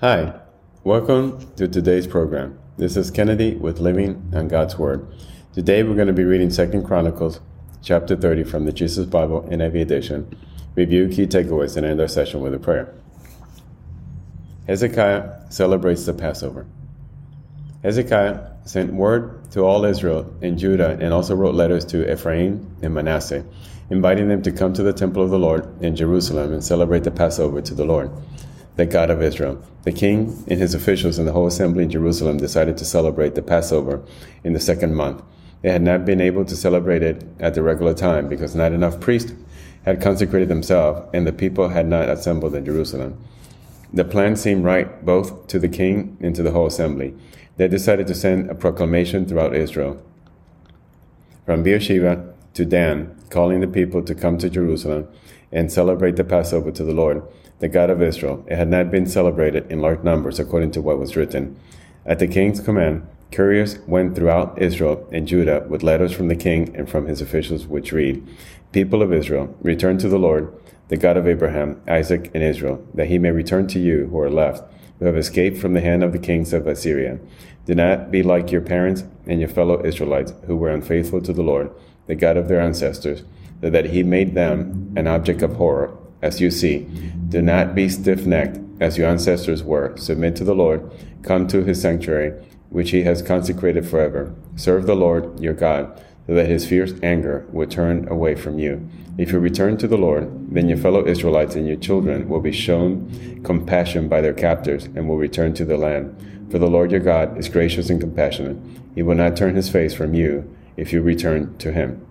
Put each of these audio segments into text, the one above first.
Hi, welcome to today's program. This is Kennedy with Living on God's Word. Today we're going to be reading Second Chronicles chapter 30 from the Jesus Bible NIV edition. Review key takeaways and end our session with a prayer. Hezekiah celebrates the Passover. Hezekiah sent word to all Israel and Judah and also wrote letters to Ephraim and Manasseh, inviting them to come to the temple of the Lord in Jerusalem and celebrate the Passover to the Lord the God of Israel. The king and his officials and the whole assembly in Jerusalem decided to celebrate the Passover in the second month. They had not been able to celebrate it at the regular time because not enough priests had consecrated themselves and the people had not assembled in Jerusalem. The plan seemed right both to the king and to the whole assembly. They decided to send a proclamation throughout Israel. From Beersheba to Dan, calling the people to come to Jerusalem and celebrate the Passover to the Lord the God of Israel. It had not been celebrated in large numbers according to what was written. At the king's command, couriers went throughout Israel and Judah with letters from the king and from his officials, which read, People of Israel, return to the Lord, the God of Abraham, Isaac, and Israel, that he may return to you who are left, who have escaped from the hand of the kings of Assyria. Do not be like your parents and your fellow Israelites, who were unfaithful to the Lord, the God of their ancestors, so that he made them an object of horror as you see. Do not be stiff necked, as your ancestors were. Submit to the Lord. Come to his sanctuary, which he has consecrated forever. Serve the Lord your God, so that his fierce anger will turn away from you. If you return to the Lord, then your fellow Israelites and your children will be shown compassion by their captors and will return to the land. For the Lord your God is gracious and compassionate. He will not turn his face from you if you return to him.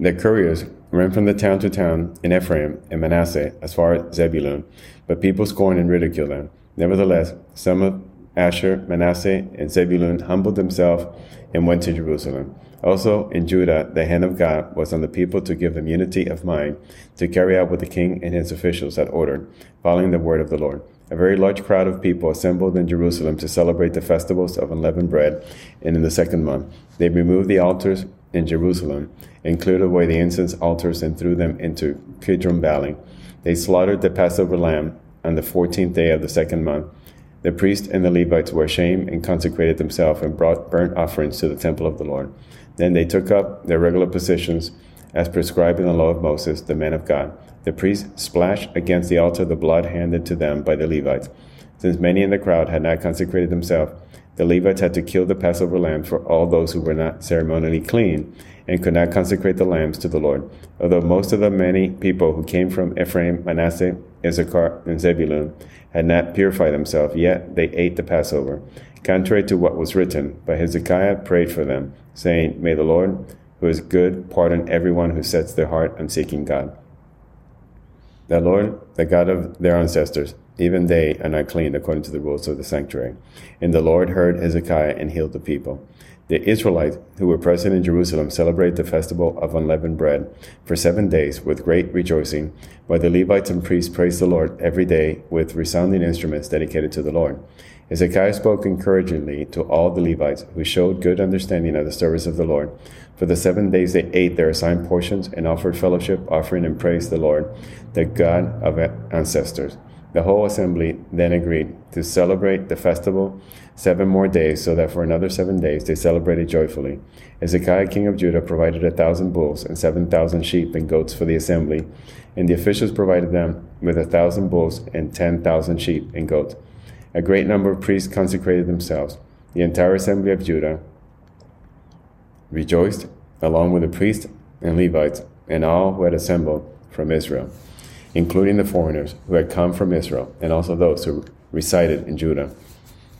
The couriers ran from the town to town in Ephraim and Manasseh as far as Zebulun, but people scorned and ridiculed them. Nevertheless, some of Asher, Manasseh, and Zebulun humbled themselves and went to Jerusalem. Also in Judah, the hand of God was on the people to give them unity of mind to carry out what the king and his officials had ordered, following the word of the Lord. A very large crowd of people assembled in Jerusalem to celebrate the festivals of unleavened bread, and in the second month, they removed the altars in Jerusalem and cleared away the incense altars and threw them into Kidron Valley. They slaughtered the Passover lamb on the fourteenth day of the second month. The priests and the Levites were ashamed and consecrated themselves and brought burnt offerings to the temple of the Lord. Then they took up their regular positions as prescribed in the law of Moses, the man of God. The priests splashed against the altar the blood handed to them by the Levites. Since many in the crowd had not consecrated themselves, the Levites had to kill the Passover lamb for all those who were not ceremonially clean and could not consecrate the lambs to the Lord. Although most of the many people who came from Ephraim, Manasseh, Issachar, and Zebulun had not purified themselves, yet they ate the Passover, contrary to what was written. But Hezekiah prayed for them, saying, May the Lord, who is good, pardon everyone who sets their heart on seeking God. The Lord, the God of their ancestors, even they are not clean according to the rules of the sanctuary. And the Lord heard Hezekiah and healed the people. The Israelites who were present in Jerusalem celebrated the festival of unleavened bread for seven days with great rejoicing, while the Levites and priests praised the Lord every day with resounding instruments dedicated to the Lord. Hezekiah spoke encouragingly to all the Levites, who showed good understanding of the service of the Lord. For the seven days they ate their assigned portions and offered fellowship offering and praised the Lord, the God of ancestors. The whole assembly then agreed to celebrate the festival seven more days, so that for another seven days they celebrated joyfully. Hezekiah, king of Judah, provided a thousand bulls and seven thousand sheep and goats for the assembly, and the officials provided them with a thousand bulls and ten thousand sheep and goats. A great number of priests consecrated themselves. The entire assembly of Judah rejoiced, along with the priests and Levites and all who had assembled from Israel including the foreigners who had come from Israel, and also those who resided in Judah.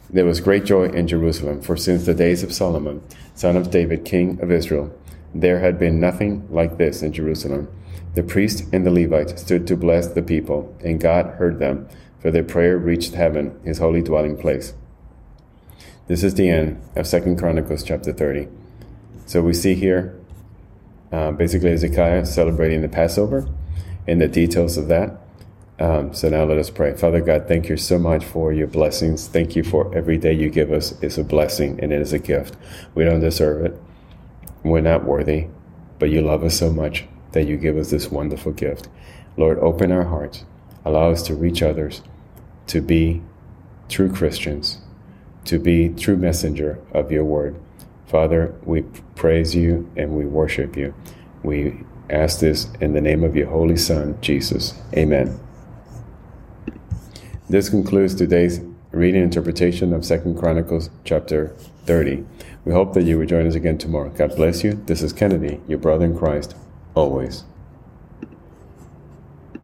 There was great joy in Jerusalem, for since the days of Solomon, son of David, king of Israel, there had been nothing like this in Jerusalem. The priests and the Levites stood to bless the people, and God heard them, for their prayer reached heaven, his holy dwelling place. This is the end of Second Chronicles chapter 30. So we see here uh, basically Hezekiah celebrating the Passover in the details of that. Um, so now let us pray. Father God, thank you so much for your blessings. Thank you for every day you give us is a blessing and it is a gift. We don't deserve it. We're not worthy, but you love us so much that you give us this wonderful gift. Lord, open our hearts. Allow us to reach others, to be true Christians, to be true messenger of your word. Father, we praise you and we worship you. We ask this in the name of your holy Son, Jesus. Amen. This concludes today's reading interpretation of Second Chronicles chapter 30. We hope that you will join us again tomorrow. God bless you. This is Kennedy, your brother in Christ, always.